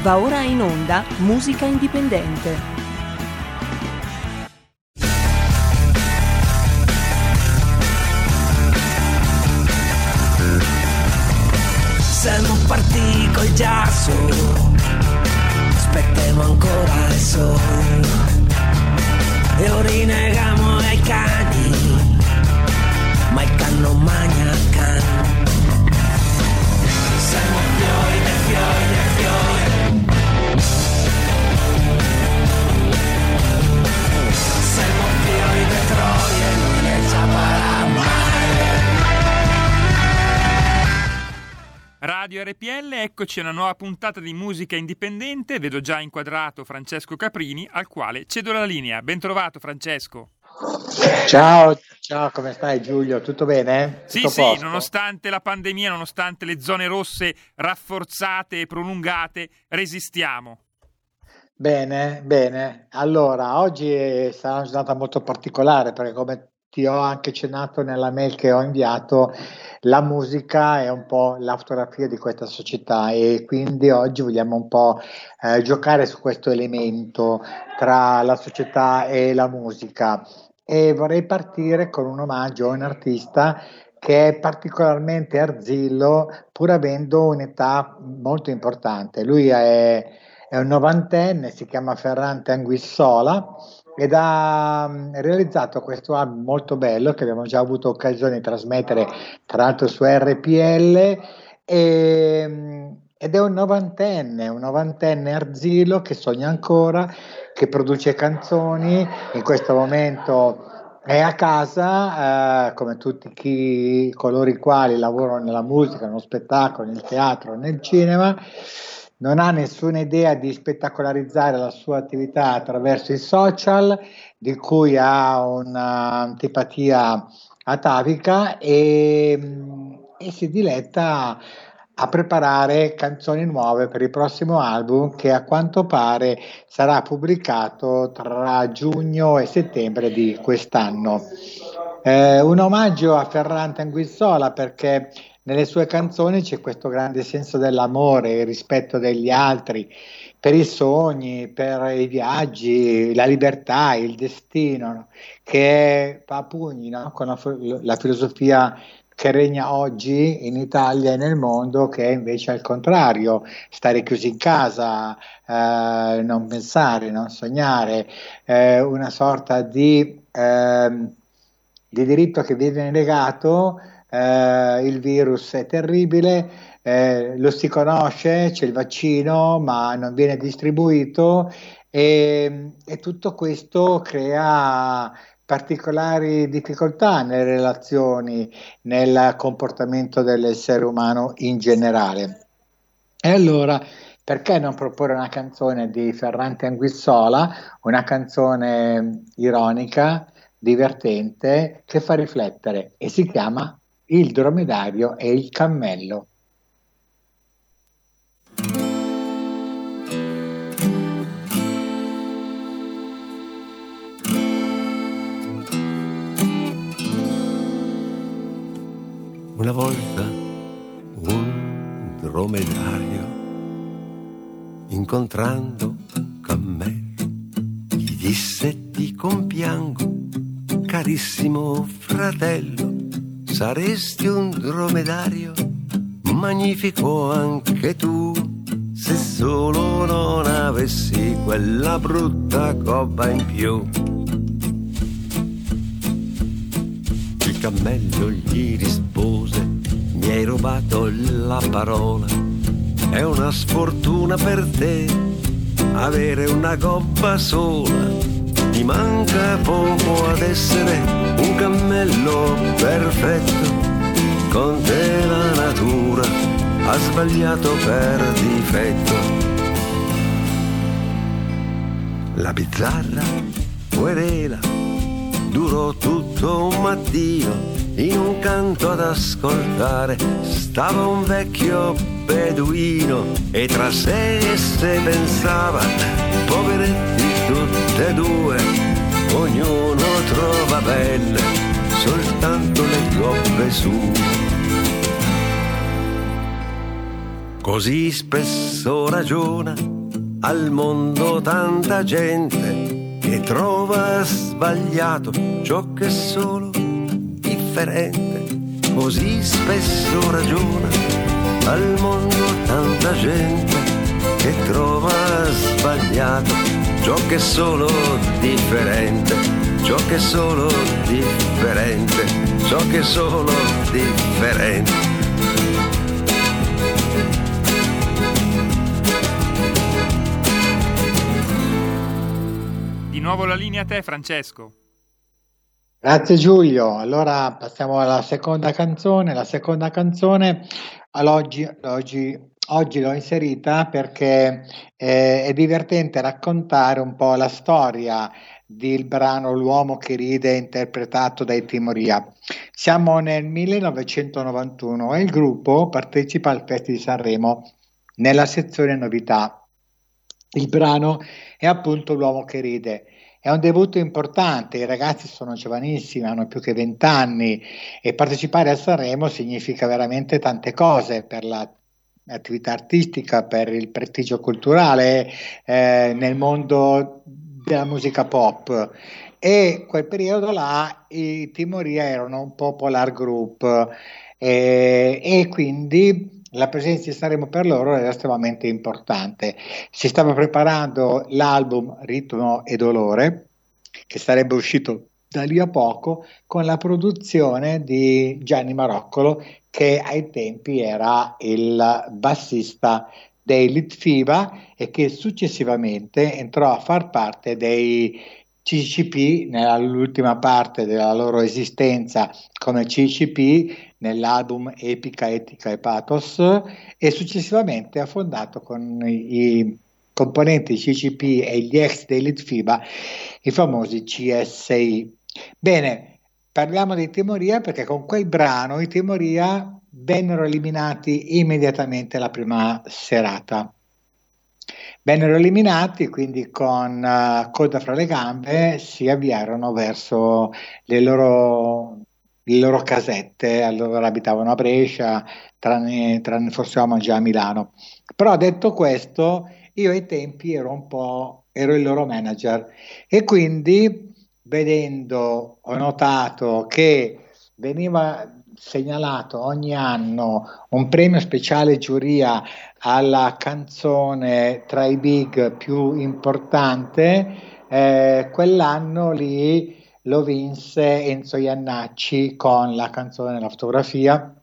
Va ora in onda Musica Indipendente. Siamo partiti col giasso, aspettiamo ancora il sole e ora rinegamo ai cani, Radio RPL, eccoci a una nuova puntata di musica indipendente. Vedo già inquadrato Francesco Caprini, al quale cedo la linea. Ben trovato, Francesco. Ciao, ciao, come stai Giulio? Tutto bene? Sì, Tutto sì, posto? nonostante la pandemia, nonostante le zone rosse rafforzate e prolungate, resistiamo. Bene, bene. Allora, oggi sarà una giornata molto particolare perché come ti ho anche accennato nella mail che ho inviato, la musica è un po' la fotografia di questa società e quindi oggi vogliamo un po' eh, giocare su questo elemento tra la società e la musica. E vorrei partire con un omaggio a un artista che è particolarmente arzillo pur avendo un'età molto importante. Lui è, è un novantenne, si chiama Ferrante Anguissola ed ha mm, realizzato questo album molto bello che abbiamo già avuto occasione di trasmettere tra l'altro su RPL e, mm, ed è un novantenne, un novantenne arzillo che sogna ancora, che produce canzoni, in questo momento è a casa, eh, come tutti chi, coloro i quali lavorano nella musica, nello spettacolo, nel teatro, nel cinema, non ha nessuna idea di spettacolarizzare la sua attività attraverso i social, di cui ha un'antipatia atavica e, mm, e si diletta a preparare canzoni nuove per il prossimo album che a quanto pare sarà pubblicato tra giugno e settembre di quest'anno. Eh, un omaggio a Ferrante Anguissola perché nelle sue canzoni c'è questo grande senso dell'amore, il rispetto degli altri, per i sogni, per i viaggi, la libertà, il destino, no? che a pugni no? con la, la filosofia che regna oggi in Italia e nel mondo, che è invece al contrario, stare chiusi in casa, eh, non pensare, non sognare, eh, una sorta di, ehm, di diritto che viene negato, eh, il virus è terribile, eh, lo si conosce, c'è il vaccino, ma non viene distribuito e, e tutto questo crea particolari difficoltà nelle relazioni, nel comportamento dell'essere umano in generale. E allora, perché non proporre una canzone di Ferrante Anguissola, una canzone ironica, divertente, che fa riflettere e si chiama Il dromedario e il cammello. Una volta un dromedario, incontrando un cammello, gli disse ti compiango, carissimo fratello, saresti un dromedario, magnifico anche tu, se solo non avessi quella brutta coppa in più. Il cammello gli rispose, mi hai rubato la parola, è una sfortuna per te avere una gobba sola, ti manca poco ad essere un cammello perfetto, con te la natura ha sbagliato per difetto. La bizzarra querela durò tutto un mattino in un canto ad ascoltare stava un vecchio beduino e tra sé e sé pensava poveretti tutte e due ognuno trova belle soltanto le gobbe sue Così spesso ragiona al mondo tanta gente che trova sbagliato ciò che è solo differente. Così spesso ragiona al mondo tanta gente che trova sbagliato ciò che è solo differente, ciò che è solo differente, ciò che è solo differente. Di nuovo la linea a te, Francesco. Grazie Giulio. Allora passiamo alla seconda canzone. La seconda canzone all'oggi, oggi, oggi l'ho inserita perché eh, è divertente raccontare un po' la storia del brano L'uomo che ride interpretato dai Timoria. Siamo nel 1991 e il gruppo partecipa al Festival di Sanremo nella sezione novità. Il brano è appunto L'uomo che ride. È un debutto importante, i ragazzi sono giovanissimi, hanno più che vent'anni e partecipare a Sanremo significa veramente tante cose per l'attività artistica, per il prestigio culturale eh, nel mondo della musica pop. E quel periodo là i Timoria erano un popolar group eh, e quindi la presenza di Sanremo per loro era estremamente importante. Si stava preparando l'album Ritmo e Dolore, che sarebbe uscito da lì a poco, con la produzione di Gianni Maroccolo, che ai tempi era il bassista dei Litfiba e che successivamente entrò a far parte dei CCP nell'ultima parte della loro esistenza come CCP nell'album Epica, Etica e Pathos e successivamente ha fondato con i componenti CCP e gli ex dei Litfiba i famosi CSI. Bene, parliamo di Timoria perché con quel brano i Timoria vennero eliminati immediatamente la prima serata. Vennero eliminati, quindi con uh, coda fra le gambe si avviarono verso le loro, le loro casette, allora abitavano a Brescia, tranne, tranne forse Roma già a Milano. Però detto questo, io ai tempi ero un po' ero il loro manager e quindi vedendo ho notato che veniva segnalato ogni anno un premio speciale giuria alla canzone tra i big più importante, eh, quell'anno lì lo vinse Enzo Iannacci con la canzone La fotografia.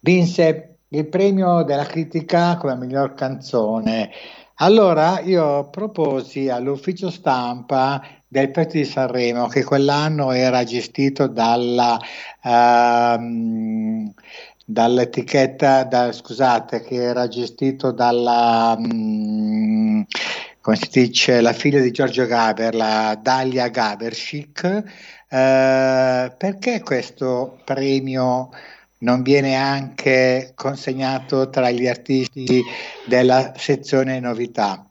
Vinse il premio della critica come miglior canzone. Allora io proposi all'ufficio stampa del Petto di Sanremo, che quell'anno era gestito dalla, uh, dall'etichetta, da, scusate, che era gestito dalla, um, come si dice, la figlia di Giorgio Gaber, la Dalia Gaberschick, uh, perché questo premio non viene anche consegnato tra gli artisti della sezione novità.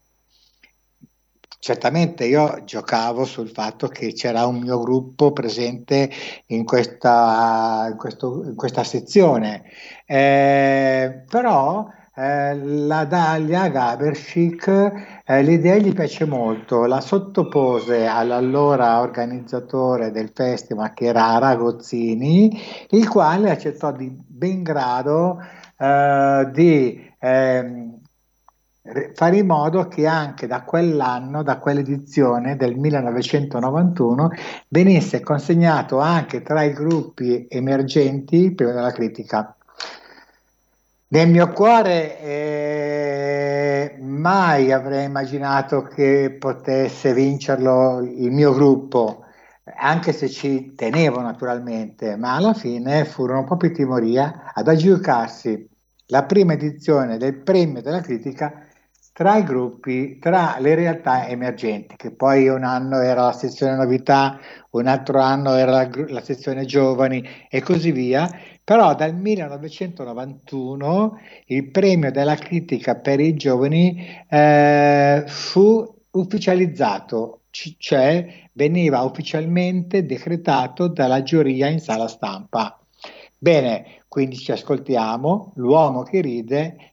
Certamente io giocavo sul fatto che c'era un mio gruppo presente in questa, in questo, in questa sezione, eh, però eh, la Dalia Gaberschick eh, l'idea gli piace molto, la sottopose all'allora organizzatore del festival che era Ragozzini, il quale accettò di ben grado eh, di ehm, fare in modo che anche da quell'anno, da quell'edizione del 1991, venisse consegnato anche tra i gruppi emergenti prima della critica. Nel mio cuore eh, mai avrei immaginato che potesse vincerlo il mio gruppo, anche se ci tenevo naturalmente, ma alla fine furono proprio Timoria ad aggiudicarsi la prima edizione del premio della critica tra i gruppi, tra le realtà emergenti, che poi un anno era la sezione novità, un altro anno era la, la sezione giovani e così via, però dal 1991 il premio della critica per i giovani eh, fu ufficializzato, cioè veniva ufficialmente decretato dalla giuria in sala stampa. Bene, quindi ci ascoltiamo L'uomo che ride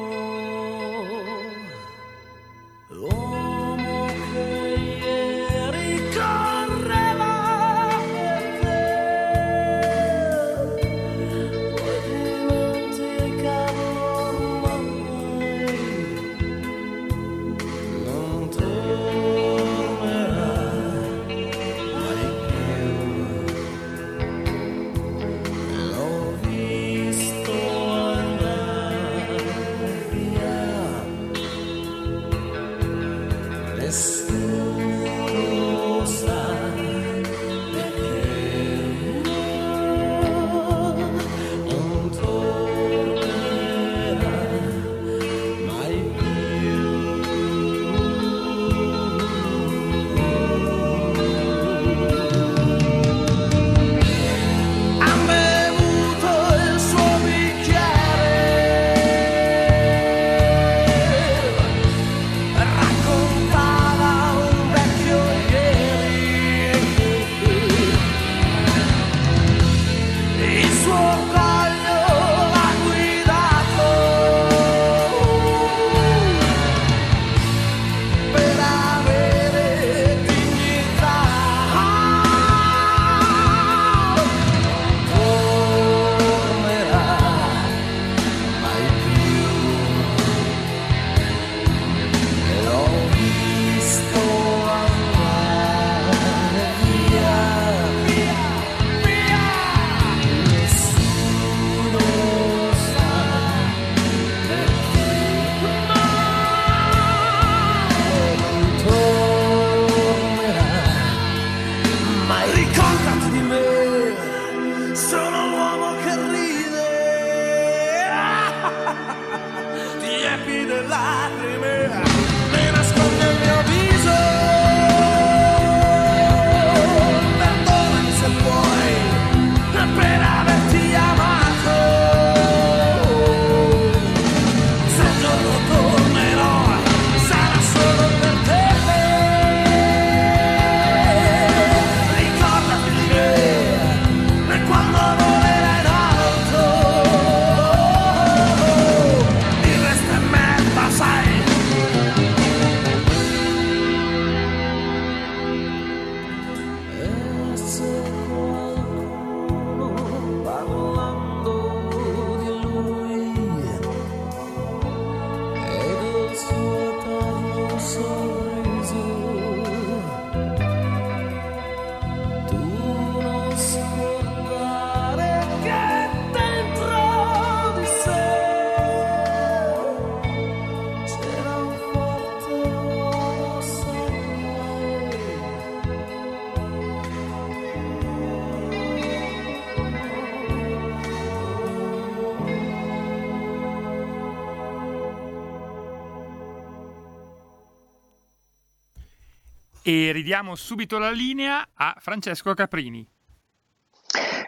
ridiamo subito la linea a Francesco Caprini.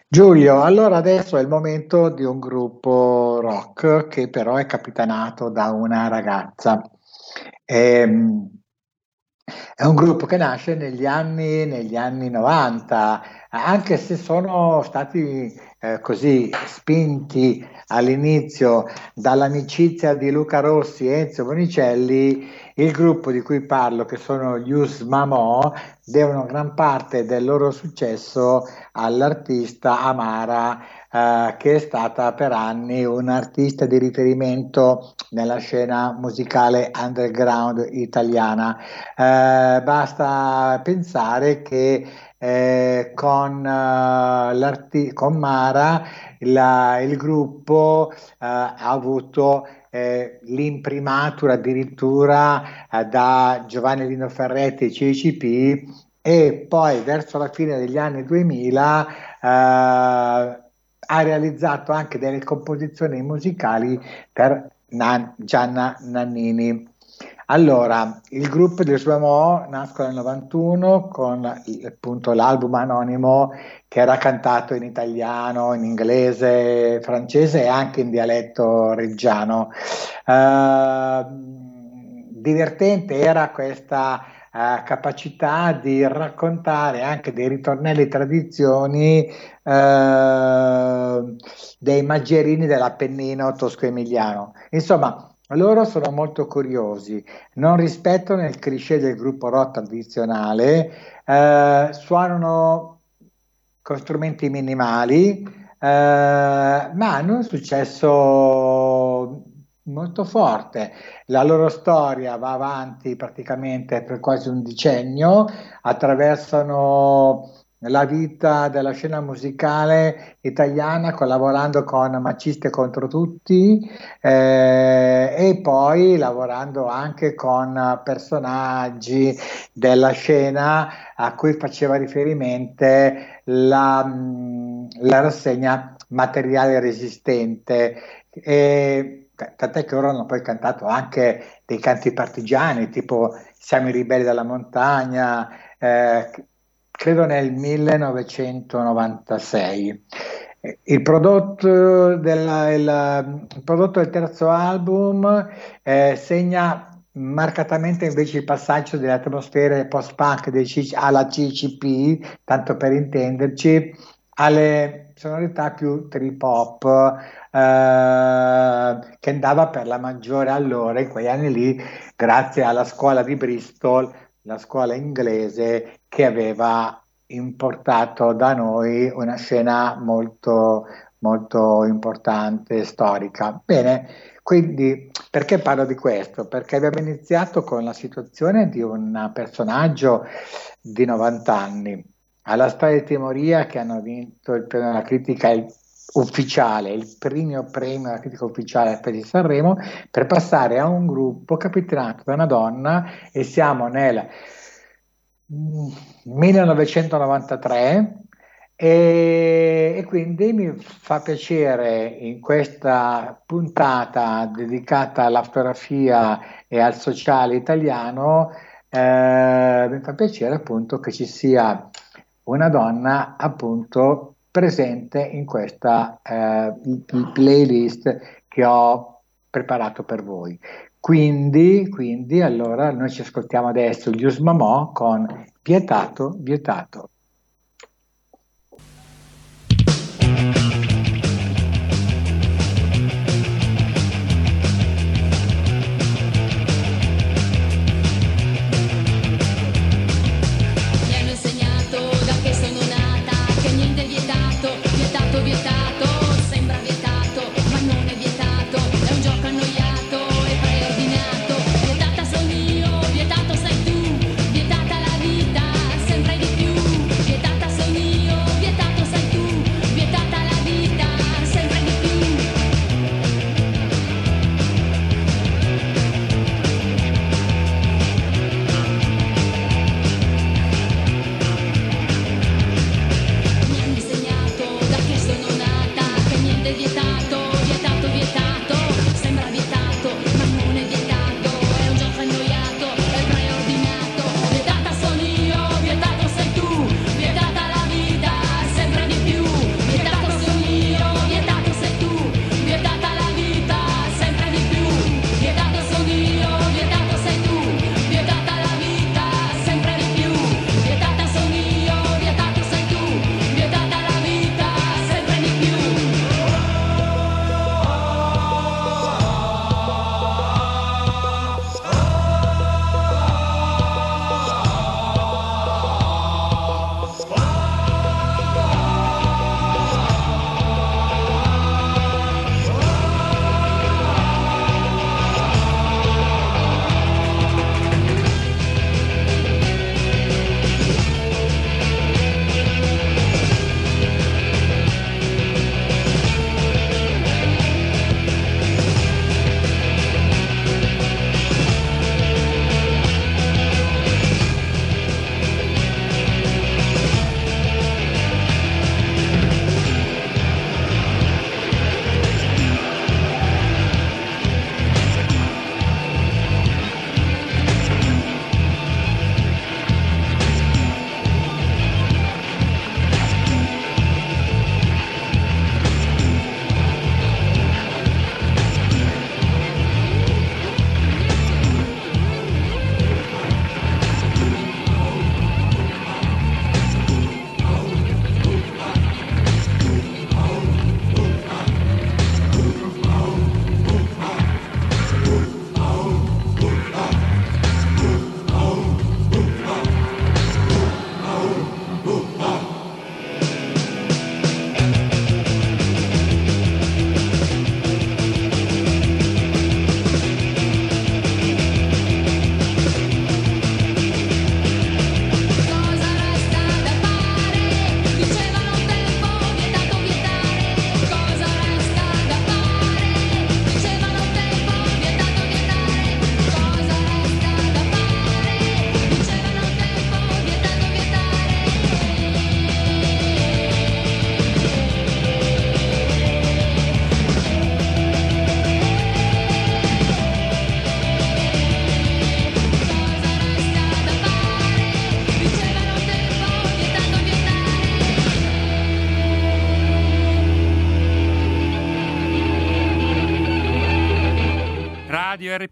Giulio, allora adesso è il momento di un gruppo rock che però è capitanato da una ragazza. È, ehm, è un gruppo che nasce negli anni, negli anni 90, anche se sono stati eh, così spinti all'inizio dall'amicizia di Luca Rossi e Enzo Bonicelli, il gruppo di cui parlo, che sono gli Us Mamò, devono gran parte del loro successo all'artista Amara, eh, che è stata per anni un'artista di riferimento nella scena musicale underground italiana. Eh, basta pensare che eh, con, uh, con, Mara la, il gruppo uh, ha avuto eh, l'imprimatura addirittura eh, da Giovanni Lino Ferretti e CCP e poi verso la fine degli anni 2000 eh, ha realizzato anche delle composizioni musicali per Nan- Gianna Nannini. Allora, il gruppo di Suamo nasce nel 91 con appunto l'album anonimo che era cantato in italiano, in inglese, francese e anche in dialetto reggiano. Uh, divertente era questa capacità di raccontare anche dei ritornelli tradizioni uh, dei maggerini dell'Appennino tosco-emiliano. Insomma, loro sono molto curiosi, non rispettano il cliché del gruppo rock tradizionale, eh, suonano con strumenti minimali, eh, ma hanno un successo molto forte. La loro storia va avanti praticamente per quasi un decennio, attraversano la vita della scena musicale italiana collaborando con Maciste contro tutti eh, e poi lavorando anche con personaggi della scena a cui faceva riferimento la, la rassegna materiale resistente. E, tant'è che loro hanno poi cantato anche dei canti partigiani tipo Siamo i ribelli della montagna, eh, credo nel 1996. Il prodotto, della, il, il prodotto del terzo album eh, segna marcatamente invece il passaggio delle atmosfere post-punk alla CCP, tanto per intenderci, alle sonorità più trip hop eh, che andava per la maggiore allora in quegli anni lì grazie alla scuola di Bristol la scuola inglese che aveva importato da noi una scena molto, molto importante, storica. Bene, quindi perché parlo di questo? Perché abbiamo iniziato con la situazione di un personaggio di 90 anni, alla storia di Timoria che hanno vinto il premio della critica ufficiale, il primo premio della critica ufficiale per il Sanremo, per passare a un gruppo capitanato da una donna e siamo nel 1993 e, e, quindi mi fa piacere in questa puntata dedicata alla fotografia e al sociale italiano, eh, mi fa piacere appunto che ci sia una donna appunto presente in questa eh, playlist che ho preparato per voi. Quindi, quindi, allora noi ci ascoltiamo adesso gli Usmamò con Vietato, Vietato.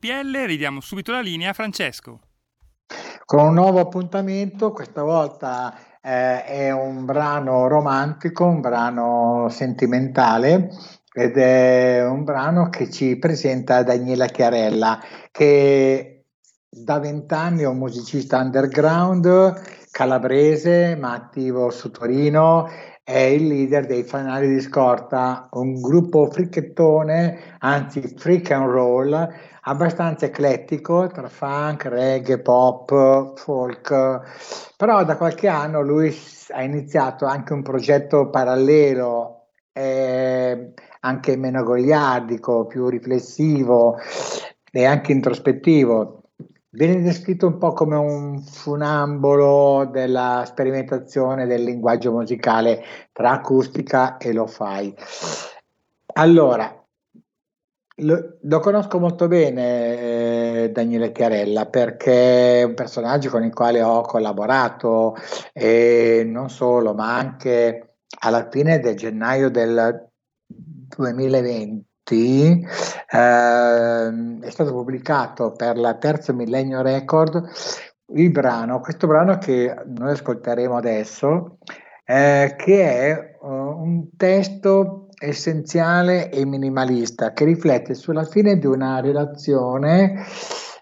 RPL ridiamo subito la linea a Francesco. Con un nuovo appuntamento, questa volta eh, è un brano romantico, un brano sentimentale ed è un brano che ci presenta Daniela Chiarella che da vent'anni è un musicista underground calabrese ma attivo su Torino è il leader dei Fanali di Scorta, un gruppo fricchettone, anzi freak and roll, abbastanza eclettico tra funk, reggae, pop, folk, però da qualche anno lui ha iniziato anche un progetto parallelo, eh, anche meno goliardico, più riflessivo e anche introspettivo Viene descritto un po' come un funambolo della sperimentazione del linguaggio musicale tra acustica e lo fai. Allora, lo, lo, conosco molto bene eh, Daniele Chiarella perché è un personaggio con il quale ho collaborato e non solo, ma anche alla fine del gennaio del 2020 eh, è stato pubblicato per la terza Millennio Record il brano, questo brano che noi ascolteremo adesso, eh, che è uh, un testo essenziale e minimalista che riflette sulla fine di una relazione.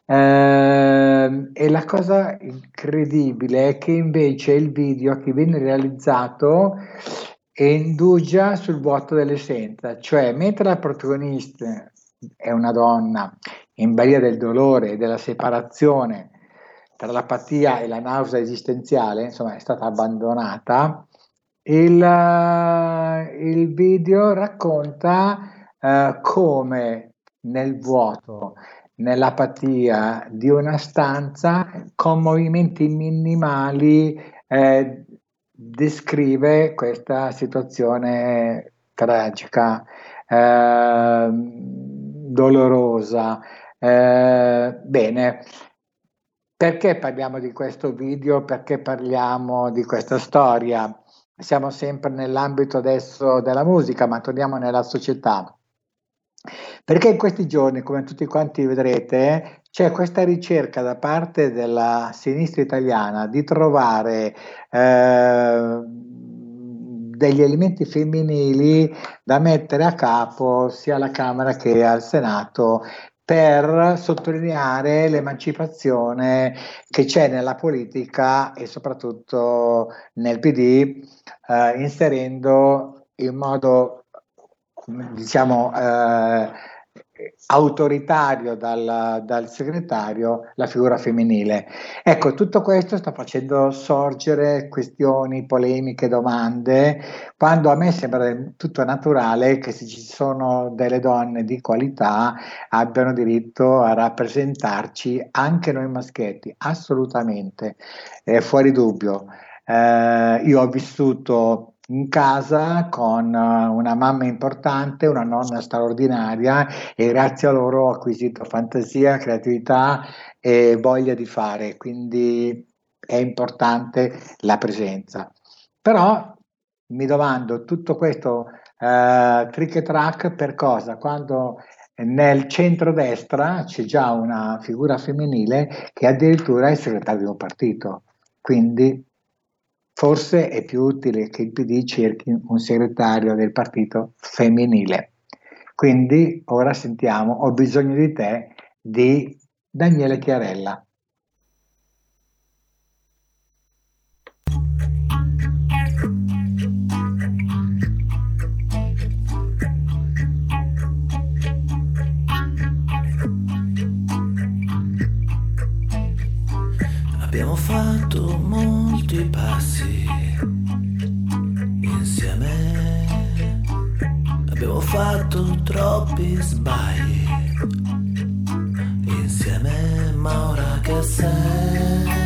Eh, e la cosa incredibile è che invece il video che viene realizzato indugia sul vuoto dell'essenza, cioè mentre la protagonista è una donna in balia del dolore e della separazione tra l'apatia e la nausea esistenziale, insomma è stata abbandonata, il, il video racconta uh, come nel vuoto, nell'apatia di una stanza, con movimenti minimali eh, descrive questa situazione tragica, eh, dolorosa. Eh, bene, perché parliamo di questo video? Perché parliamo di questa storia? Siamo sempre nell'ambito adesso della musica, ma torniamo nella società. Perché in questi giorni, come tutti quanti vedrete, c'è questa ricerca da parte della sinistra italiana di trovare eh, degli elementi femminili da mettere a capo sia alla Camera che al Senato per sottolineare l'emancipazione che c'è nella politica e soprattutto nel PD, eh, inserendo in modo diciamo eh, autoritario dal, dal, segretario la figura femminile. Ecco, tutto questo sta facendo sorgere questioni, polemiche, domande, quando a me sembra tutto naturale che se ci sono delle donne di qualità abbiano diritto a rappresentarci anche noi maschietti, assolutamente, eh, fuori dubbio. Eh, io ho vissuto in casa con eh, una mamma importante, una nonna straordinaria e grazie a loro ho acquisito fantasia, creatività e voglia di fare, quindi è importante la presenza. Però mi domando tutto questo uh, trick e track per cosa? Quando nel centro-destra c'è già una figura femminile che addirittura è segretario di un partito, quindi Forse è più utile che il PD cerchi un segretario del partito femminile. Quindi ora sentiamo Ho bisogno di te di Daniele Chiarella. Abbiamo fatto molti passi insieme. Abbiamo fatto troppi sbagli insieme, ma ora che sei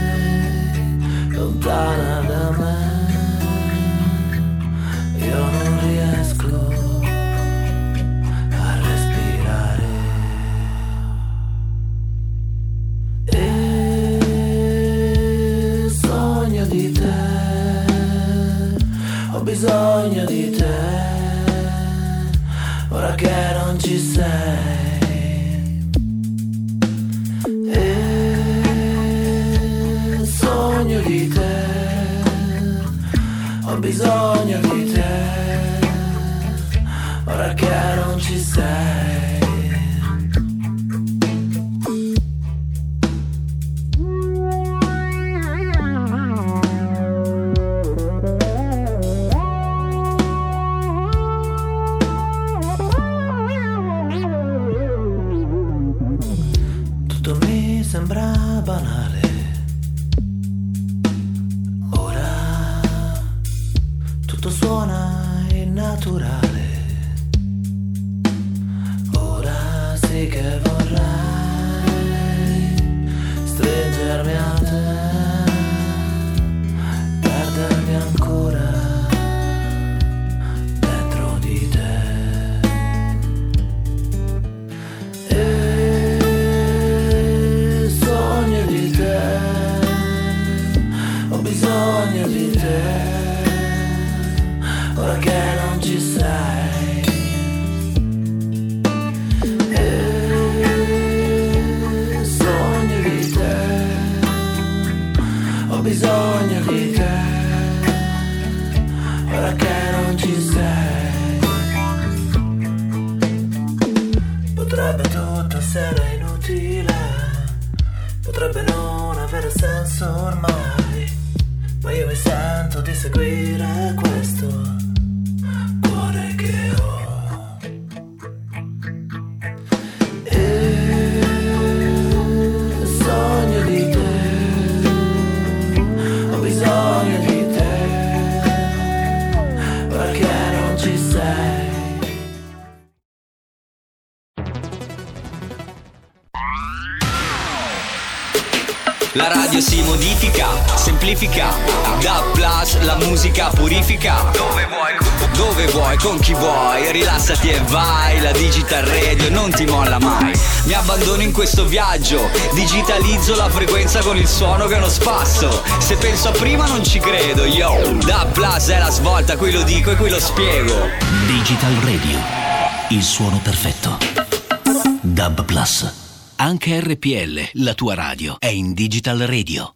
bisogno di te, ora che non ci sei. Potrebbe tutto essere inutile, potrebbe non avere senso ormai, ma io mi sento di seguire questo semplifica, da plus la musica purifica. Dove vuoi, dove vuoi, con chi vuoi, rilassati e vai. La digital radio non ti molla mai. Mi abbandono in questo viaggio, digitalizzo la frequenza con il suono che non spasso. Se penso a prima non ci credo, yo. Da plus è la svolta, qui lo dico e qui lo spiego. Digital Radio, il suono perfetto. Dub Plus. Anche RPL, la tua radio, è in Digital Radio.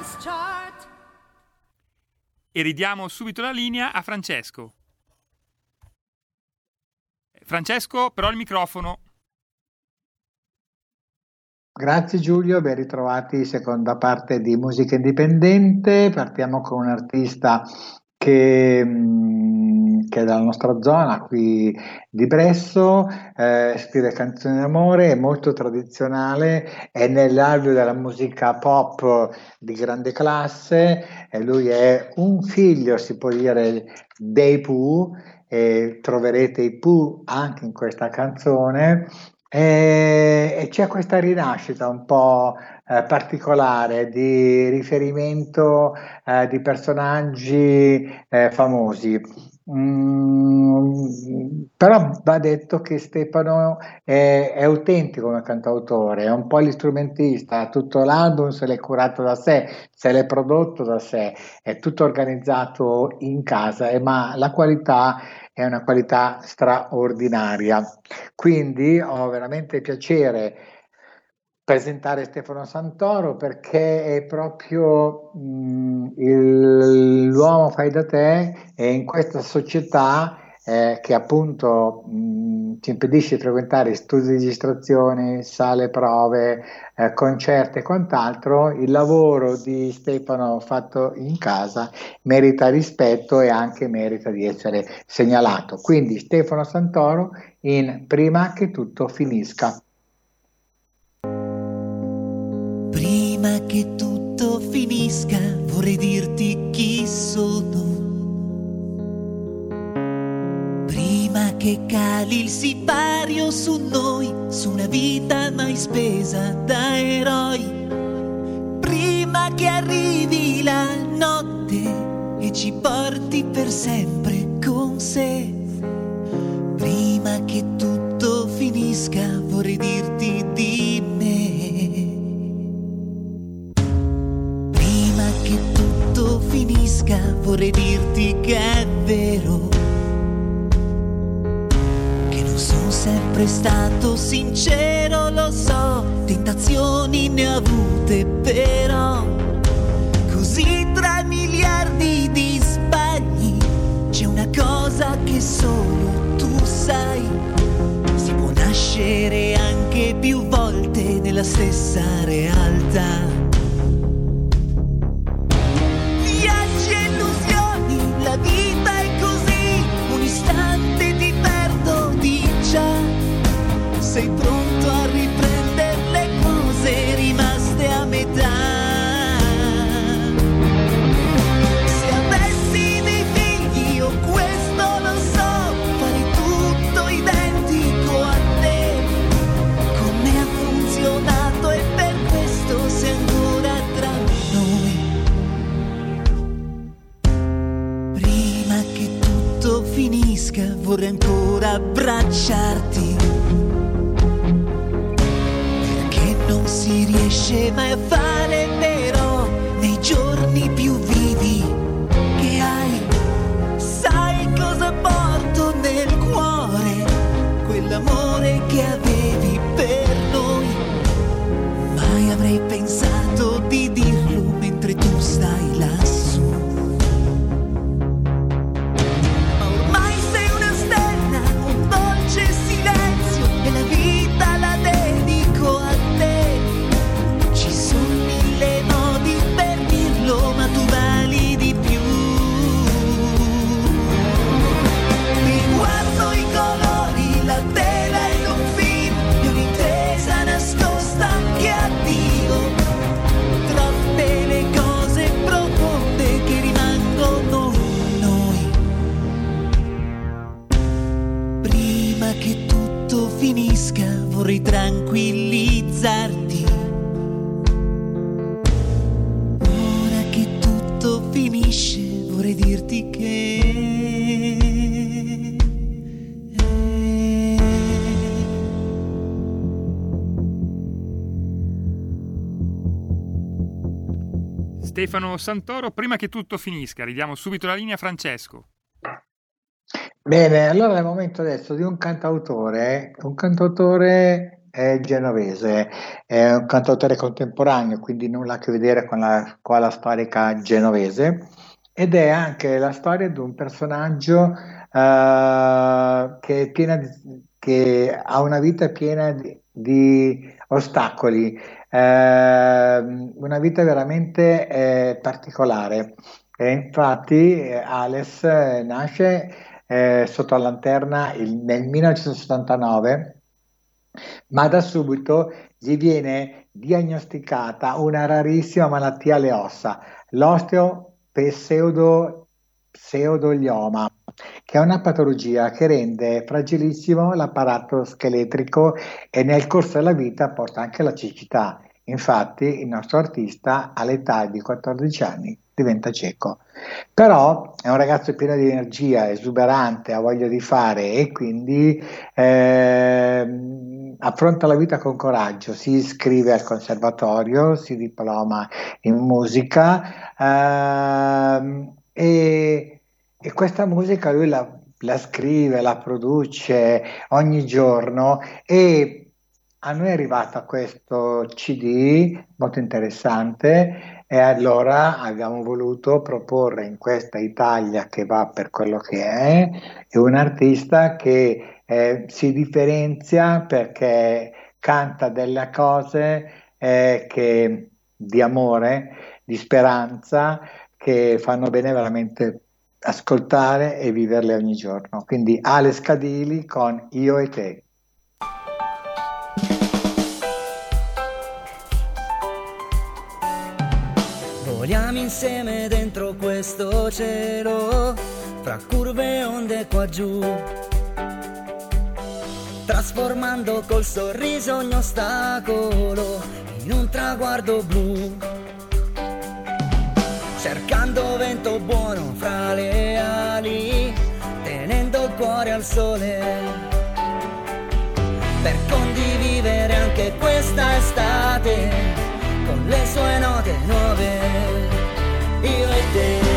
E ridiamo subito la linea a Francesco. Francesco, però il microfono. Grazie Giulio, ben ritrovati seconda parte di Musica Indipendente. Partiamo con un artista che, che è dalla nostra zona, qui di Bresso, eh, scrive canzoni d'amore, è molto tradizionale, è nell'alveo della musica pop di grande classe, e lui è un figlio, si può dire, dei Pooh, e troverete i Pooh anche in questa canzone. E, e c'è questa rinascita un po' eh, particolare di riferimento eh, di personaggi eh, famosi. Mm, però va detto che Stefano è, è autentico come cantautore, è un po' l'istrumentista, tutto l'album se l'è curato da sé, se l'è prodotto da sé, è tutto organizzato in casa, eh, ma la qualità è una qualità straordinaria. Quindi ho veramente piacere presentare Stefano Santoro perché è proprio mh, il, l'uomo fai da te e in questa società eh, che appunto mh, ci impedisce di frequentare studi di registrazione, sale prove, eh, concerti e quant'altro, il lavoro di Stefano fatto in casa merita rispetto e anche merita di essere segnalato. Quindi Stefano Santoro in Prima che tutto finisca. Prima che tutto finisca vorrei dirti chi sono. Prima che cali il sipario su noi, su una vita mai spesa da eroi. Prima che arrivi la notte e ci porti per sempre con sé. Prima che tutto finisca vorrei dirti di finisca vorrei dirti che è vero. Che non sono sempre stato sincero, lo so, tentazioni ne ho avute però. Così tra miliardi di sbagli c'è una cosa che solo tu sai. Si può nascere anche più volte nella stessa realtà. Stefano Santoro, prima che tutto finisca, ridiamo subito la linea a Francesco. Bene, allora è il momento adesso di un cantautore, un cantautore eh, genovese, è un cantautore contemporaneo, quindi nulla a che vedere con la scuola storica genovese, ed è anche la storia di un personaggio eh, che, piena che ha una vita piena di, di ostacoli, ehm, una vita veramente eh, particolare. E infatti eh, Ales eh, nasce eh, sotto la lanterna il- nel 1979, ma da subito gli viene diagnosticata una rarissima malattia alle ossa, l'osteopseudo pseudolioma, che è una patologia che rende fragilissimo l'apparato scheletrico e nel corso della vita porta anche alla cecità. Infatti, il nostro artista all'età di 14 anni diventa cieco. Però è un ragazzo pieno di energia, esuberante, ha voglia di fare e quindi ehm, affronta la vita con coraggio, si iscrive al conservatorio, si diploma in musica ehm, e, e questa musica lui la, la scrive, la produce ogni giorno e a noi è arrivato questo CD molto interessante e allora abbiamo voluto proporre in questa Italia che va per quello che è, un artista che eh, si differenzia perché canta delle cose eh, che, di amore, di speranza, che fanno bene veramente ascoltare e viverle ogni giorno. Quindi Ale Scadili con Io e te. Voliamo insieme dentro questo cielo, fra curve e onde qua giù, trasformando col sorriso ogni ostacolo in un traguardo blu. Cercando vento buono fra le ali, tenendo il cuore al sole. Per condividere anche questa estate con le sue note nuove, io e te.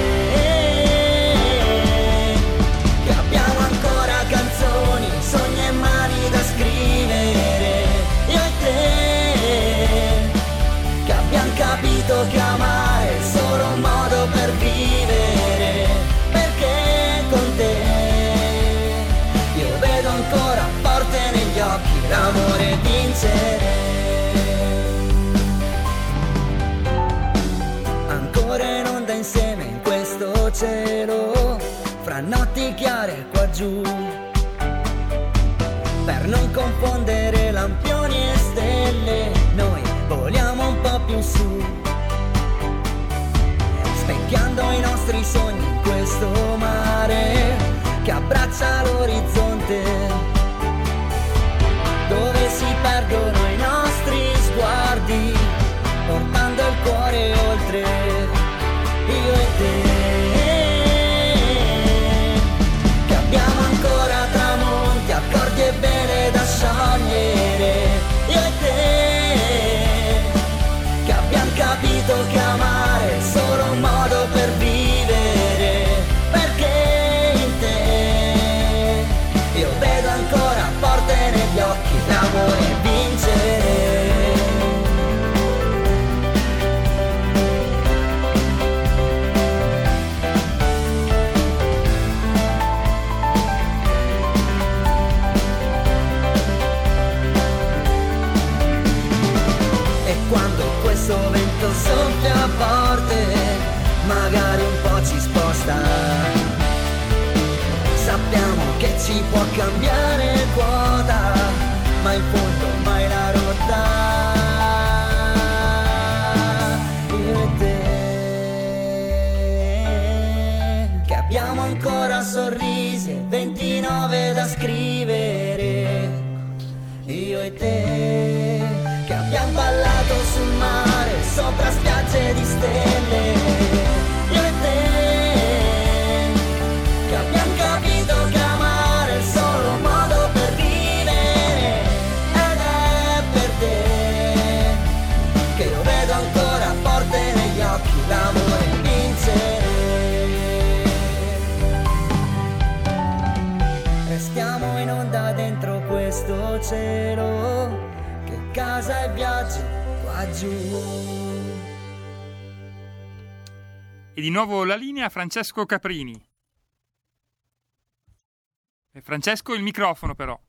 Fra notti chiare qua giù, per non confondere lampioni e stelle, noi voliamo un po' più su, specchiando i nostri sogni in questo mare che abbraccia l'orizzonte, dove si perdono i cambiare quota, ma in fondo mai la rotta. Io e te, che abbiamo ancora sorrisi e 29 da scrivere io e te che abbiamo ballato sul mare sopra spiagge di stelle E di nuovo la linea Francesco Caprini. E Francesco il microfono però.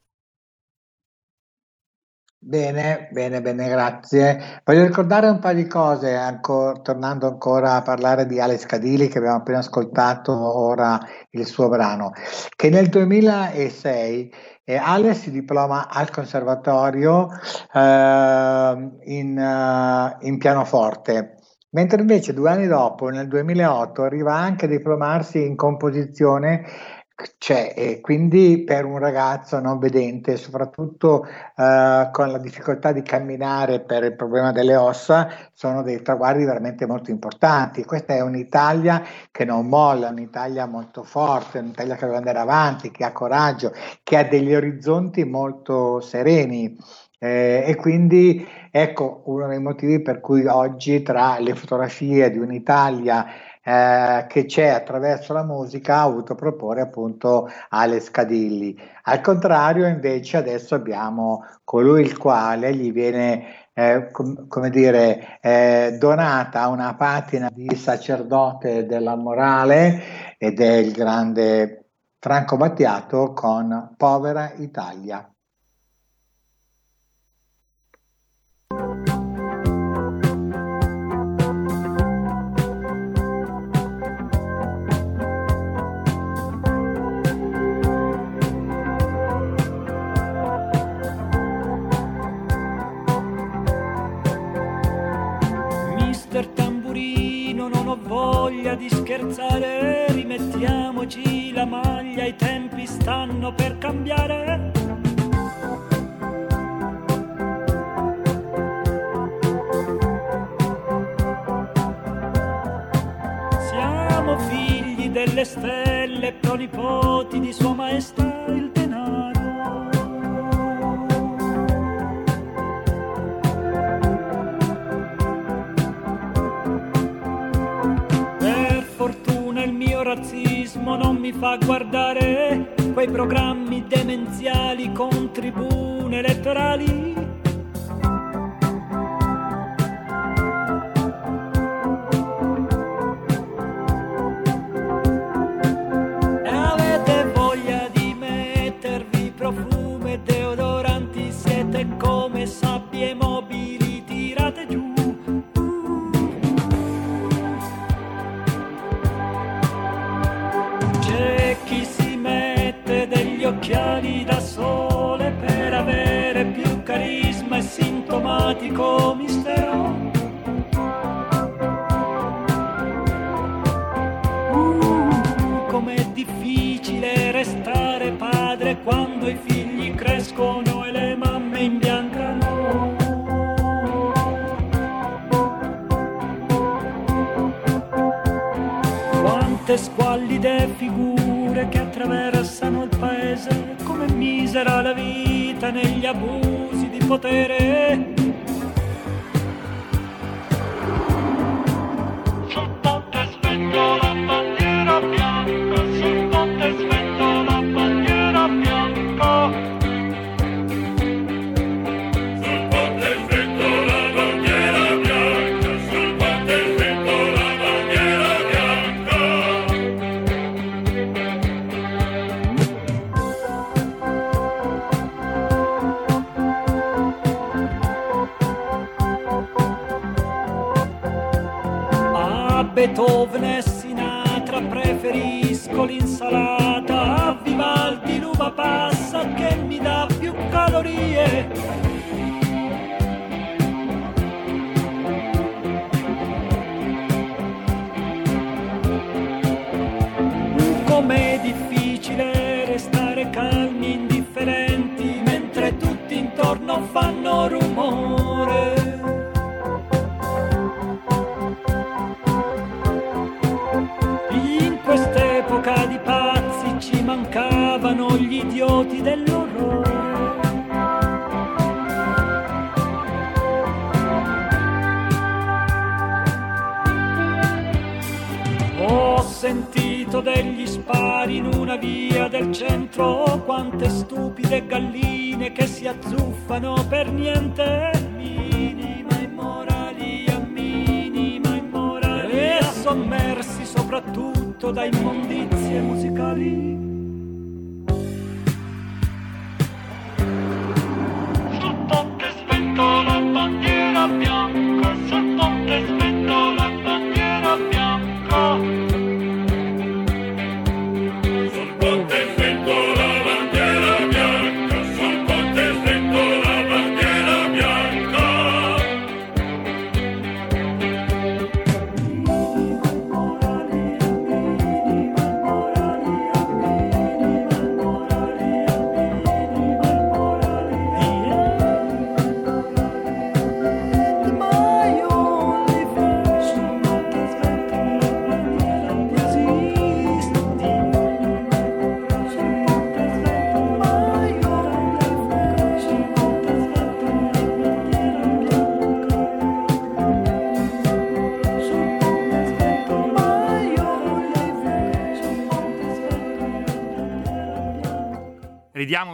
Bene, bene, bene, grazie. Voglio ricordare un paio di cose, anco- tornando ancora a parlare di Alex Cadili che abbiamo appena ascoltato ora il suo brano, che nel 2006 eh, Alex si diploma al conservatorio eh, in, in pianoforte, mentre invece due anni dopo, nel 2008, arriva anche a diplomarsi in composizione cioè, e quindi per un ragazzo non vedente, soprattutto eh, con la difficoltà di camminare per il problema delle ossa, sono dei traguardi veramente molto importanti. Questa è un'Italia che non molla, un'Italia molto forte, un'Italia che vuole andare avanti, che ha coraggio, che ha degli orizzonti molto sereni. Eh, e quindi ecco uno dei motivi per cui oggi tra le fotografie di un'Italia eh, che c'è attraverso la musica ha avuto a proporre appunto Alex Scadilli. Al contrario, invece, adesso abbiamo colui il quale gli viene, eh, com- come dire, eh, donata una patina di sacerdote della morale ed è il grande Franco Battiato con Povera Italia. voglia di scherzare, rimettiamoci la maglia, i tempi stanno per cambiare. Siamo figli delle stelle, pronipoti di Sua Maestà. non mi fa guardare quei programmi demenziali con tribune elettorali. enigmatico mistero. Uh, com'è difficile restare padre quando i figli crescono e le mamme imbiancano. Quante squallide figure che attraversano il paese, come misera la vita negli abusi di potere.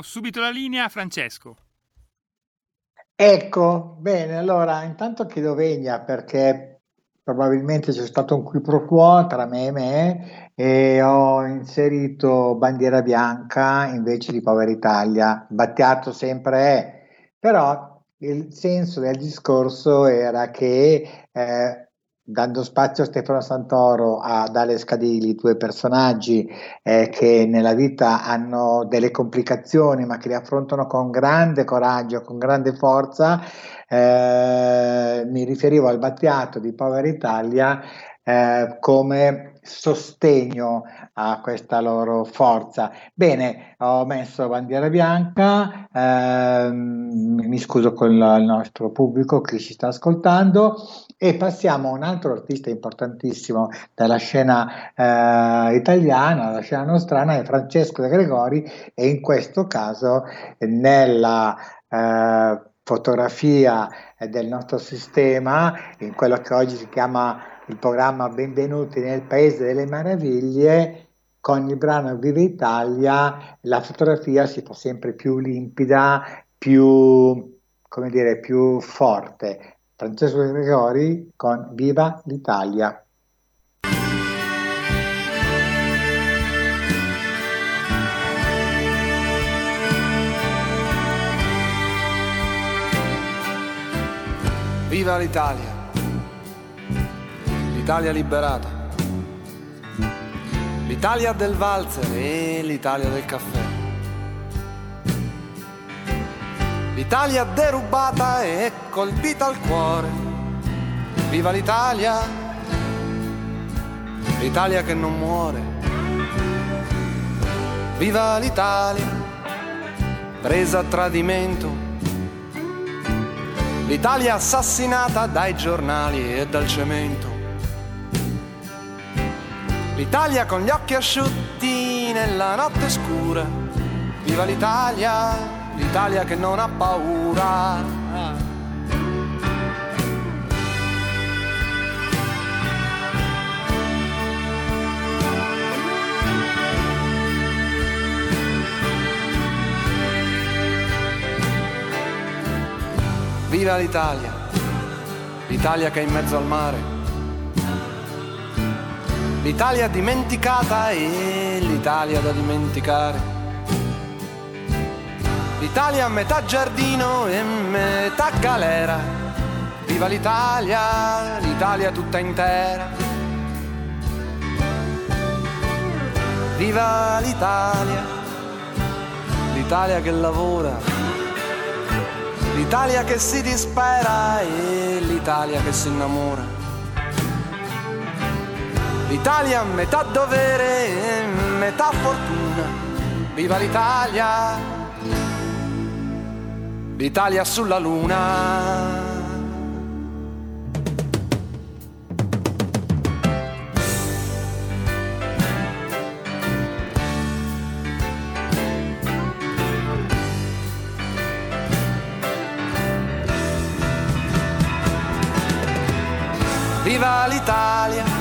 subito la linea a Francesco. Ecco, bene, allora intanto chiedo Venia perché probabilmente c'è stato un qui pro quo tra me e me e ho inserito bandiera bianca invece di povera Italia, battiato sempre è, però il senso del discorso era che eh, dando spazio a Stefano Santoro, ad Alex Cadili, due personaggi eh, che nella vita hanno delle complicazioni ma che le affrontano con grande coraggio, con grande forza, eh, mi riferivo al Battiato di Povera Italia eh, come sostegno a questa loro forza. Bene, ho messo bandiera bianca, ehm, mi scuso con il nostro pubblico che ci sta ascoltando e passiamo a un altro artista importantissimo della scena eh, italiana, della scena nostrana, è Francesco De Gregori e in questo caso nella eh, fotografia del nostro sistema, in quello che oggi si chiama il programma Benvenuti nel Paese delle Meraviglie, con il brano Viva Italia la fotografia si fa sempre più limpida, più, come dire, più forte. Francesco Gregori con Viva l'Italia. Viva l'Italia! L'Italia liberata. L'Italia del valzer e l'Italia del caffè. L'Italia derubata e colpita al cuore. Viva l'Italia! L'Italia che non muore. Viva l'Italia! Presa a tradimento. L'Italia assassinata dai giornali e dal cemento. L'Italia con gli occhi asciutti nella notte scura. Viva l'Italia, l'Italia che non ha paura. Viva l'Italia, l'Italia che è in mezzo al mare l'Italia dimenticata e l'Italia da dimenticare. L'Italia a metà giardino e metà galera. Viva l'Italia, l'Italia tutta intera. Viva l'Italia, l'Italia che lavora. L'Italia che si dispera e l'Italia che si innamora. L'Italia metà dovere metà fortuna. Viva l'Italia! L'Italia sulla luna. Viva l'Italia,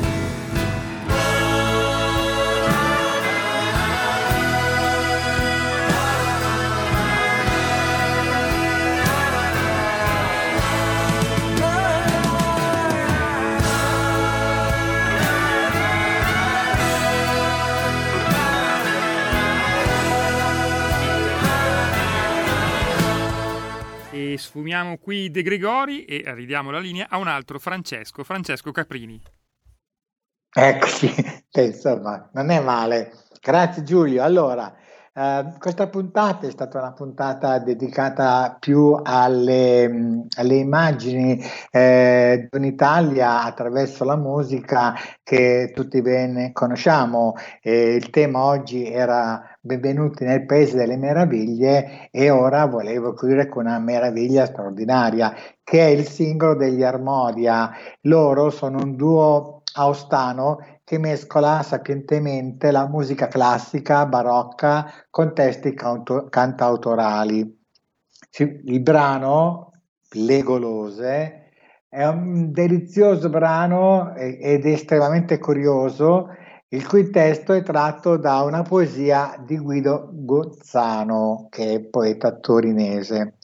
Sfumiamo qui De Gregori e ridiamo la linea a un altro Francesco, Francesco Caprini. Eccoci, eh, insomma, non è male. Grazie Giulio. Allora, eh, questa puntata è stata una puntata dedicata più alle, mh, alle immagini eh, di un'Italia attraverso la musica che tutti bene conosciamo. Eh, il tema oggi era Benvenuti nel Paese delle Meraviglie e ora volevo chiudere con una meraviglia straordinaria che è il singolo degli Armodia. Loro sono un duo austano che mescola sapientemente la musica classica, barocca, con testi canto- cantautorali. il brano Le golose è un delizioso brano ed estremamente curioso, il cui testo è tratto da una poesia di Guido Gozzano, che è poeta torinese.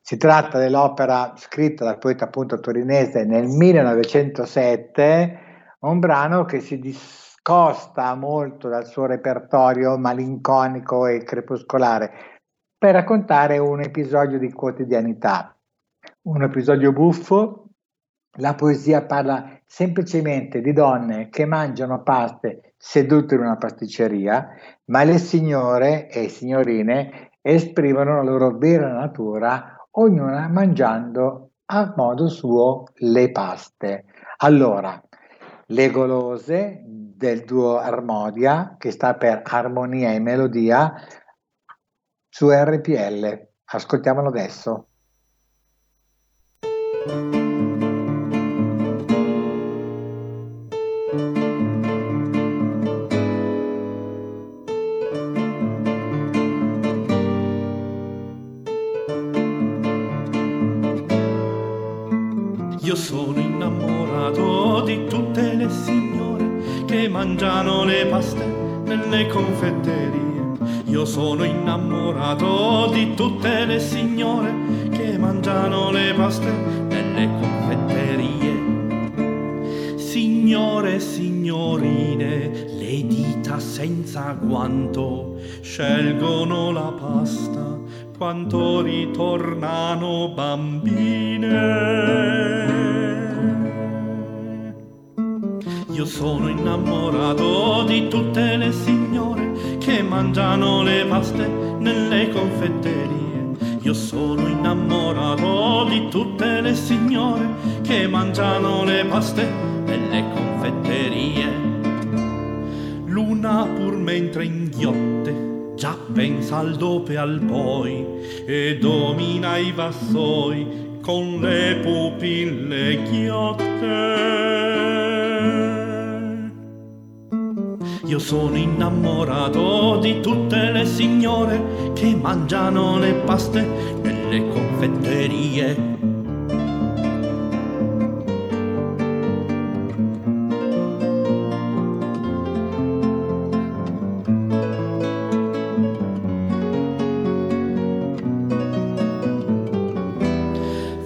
Si tratta dell'opera scritta dal poeta appunto torinese nel 1907, un brano che si discosta molto dal suo repertorio malinconico e crepuscolare per raccontare un episodio di quotidianità, un episodio buffo la poesia parla semplicemente di donne che mangiano paste sedute in una pasticceria, ma le signore e signorine esprimono la loro vera natura, ognuna mangiando a modo suo le paste. Allora, le golose del duo Armodia, che sta per armonia e melodia, su RPL. Ascoltiamolo adesso. Mangiano le paste nelle confetterie. Io sono innamorato di tutte le signore che mangiano le paste nelle confetterie. Signore e signorine, le dita senza guanto scelgono la pasta quanto ritornano bambine. Io sono innamorato di tutte le signore che mangiano le paste nelle confetterie. Io sono innamorato di tutte le signore che mangiano le paste nelle confetterie. L'una pur mentre inghiotte già pensa al dopo al poi e domina i vassoi con le pupille ghiotte. Io sono innamorato di tutte le signore che mangiano le paste nelle confetterie.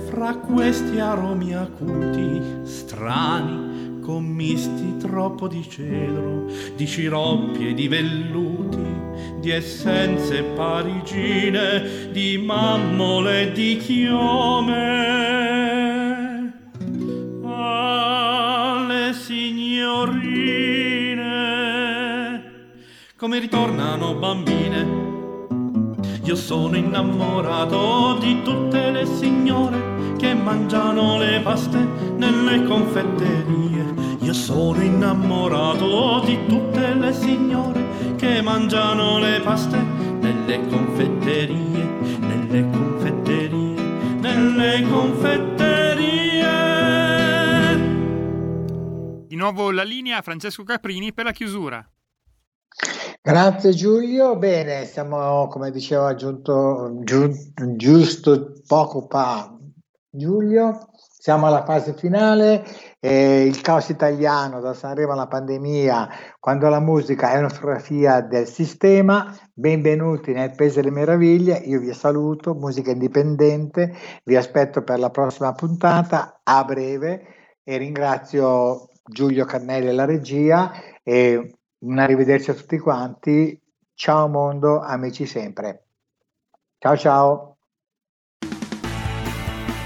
Fra questi aromi acuti, strani, commisti troppo di cedro, di sciroppi e di velluti, di essenze parigine, di mammole e di chiome. Alle signorine, come ritornano bambine. Io sono innamorato di tutte le signore che mangiano le paste nelle confetterie. Io sono innamorato di tutte le signore che mangiano le paste nelle confetterie, nelle confetterie, nelle confetterie. Di nuovo la linea a Francesco Caprini per la chiusura. Grazie Giulio, bene, siamo come diceva giunto, giu, giusto poco fa Giulio, siamo alla fase finale, eh, il caos italiano da Sanremo alla pandemia, quando la musica è una fotografia del sistema, benvenuti nel Paese delle Meraviglie, io vi saluto, musica indipendente, vi aspetto per la prossima puntata a breve e ringrazio Giulio Cannelli e la regia e un arrivederci a tutti quanti. Ciao mondo, amici sempre. Ciao ciao.